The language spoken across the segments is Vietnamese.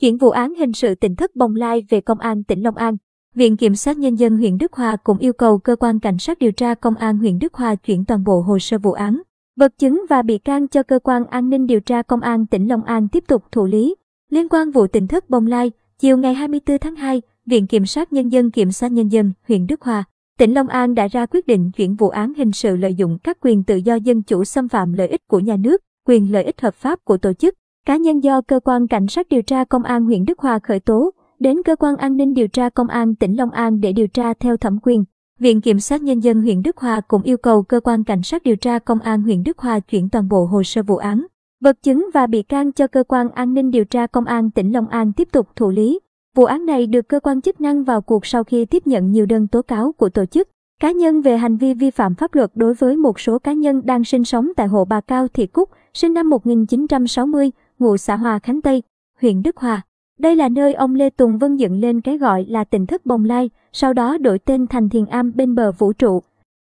Chuyển vụ án hình sự tỉnh thất bồng lai về Công an tỉnh Long An. Viện Kiểm sát Nhân dân huyện Đức Hòa cũng yêu cầu Cơ quan Cảnh sát điều tra Công an huyện Đức Hòa chuyển toàn bộ hồ sơ vụ án, vật chứng và bị can cho Cơ quan An ninh điều tra Công an tỉnh Long An tiếp tục thụ lý. Liên quan vụ tỉnh thất bồng lai, chiều ngày 24 tháng 2, Viện Kiểm sát Nhân dân Kiểm sát Nhân dân huyện Đức Hòa, tỉnh Long An đã ra quyết định chuyển vụ án hình sự lợi dụng các quyền tự do dân chủ xâm phạm lợi ích của nhà nước, quyền lợi ích hợp pháp của tổ chức, cá nhân do cơ quan cảnh sát điều tra công an huyện Đức Hòa khởi tố đến cơ quan an ninh điều tra công an tỉnh Long An để điều tra theo thẩm quyền. Viện Kiểm sát Nhân dân huyện Đức Hòa cũng yêu cầu cơ quan cảnh sát điều tra công an huyện Đức Hòa chuyển toàn bộ hồ sơ vụ án, vật chứng và bị can cho cơ quan an ninh điều tra công an tỉnh Long An tiếp tục thụ lý. Vụ án này được cơ quan chức năng vào cuộc sau khi tiếp nhận nhiều đơn tố cáo của tổ chức, cá nhân về hành vi vi phạm pháp luật đối với một số cá nhân đang sinh sống tại hộ bà Cao Thị Cúc, sinh năm 1960, ngụ xã Hòa Khánh Tây, huyện Đức Hòa. Đây là nơi ông Lê Tùng Vân dựng lên cái gọi là tỉnh thất bồng lai, sau đó đổi tên thành thiền am bên bờ vũ trụ.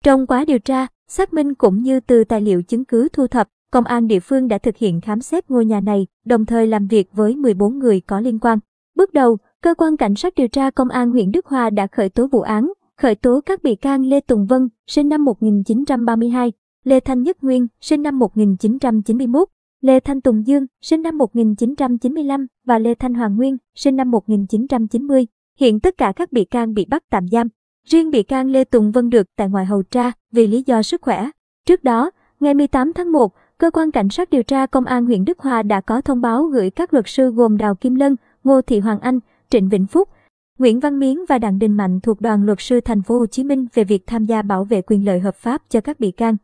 Trong quá điều tra, xác minh cũng như từ tài liệu chứng cứ thu thập, công an địa phương đã thực hiện khám xét ngôi nhà này, đồng thời làm việc với 14 người có liên quan. Bước đầu, cơ quan cảnh sát điều tra công an huyện Đức Hòa đã khởi tố vụ án, khởi tố các bị can Lê Tùng Vân, sinh năm 1932, Lê Thanh Nhất Nguyên, sinh năm 1991, Lê Thanh Tùng Dương, sinh năm 1995 và Lê Thanh Hoàng Nguyên, sinh năm 1990. Hiện tất cả các bị can bị bắt tạm giam. Riêng bị can Lê Tùng Vân được tại ngoại hầu tra vì lý do sức khỏe. Trước đó, ngày 18 tháng 1, Cơ quan Cảnh sát điều tra Công an huyện Đức Hòa đã có thông báo gửi các luật sư gồm Đào Kim Lân, Ngô Thị Hoàng Anh, Trịnh Vĩnh Phúc, Nguyễn Văn Miến và Đặng Đình Mạnh thuộc đoàn luật sư thành phố Hồ Chí Minh về việc tham gia bảo vệ quyền lợi hợp pháp cho các bị can.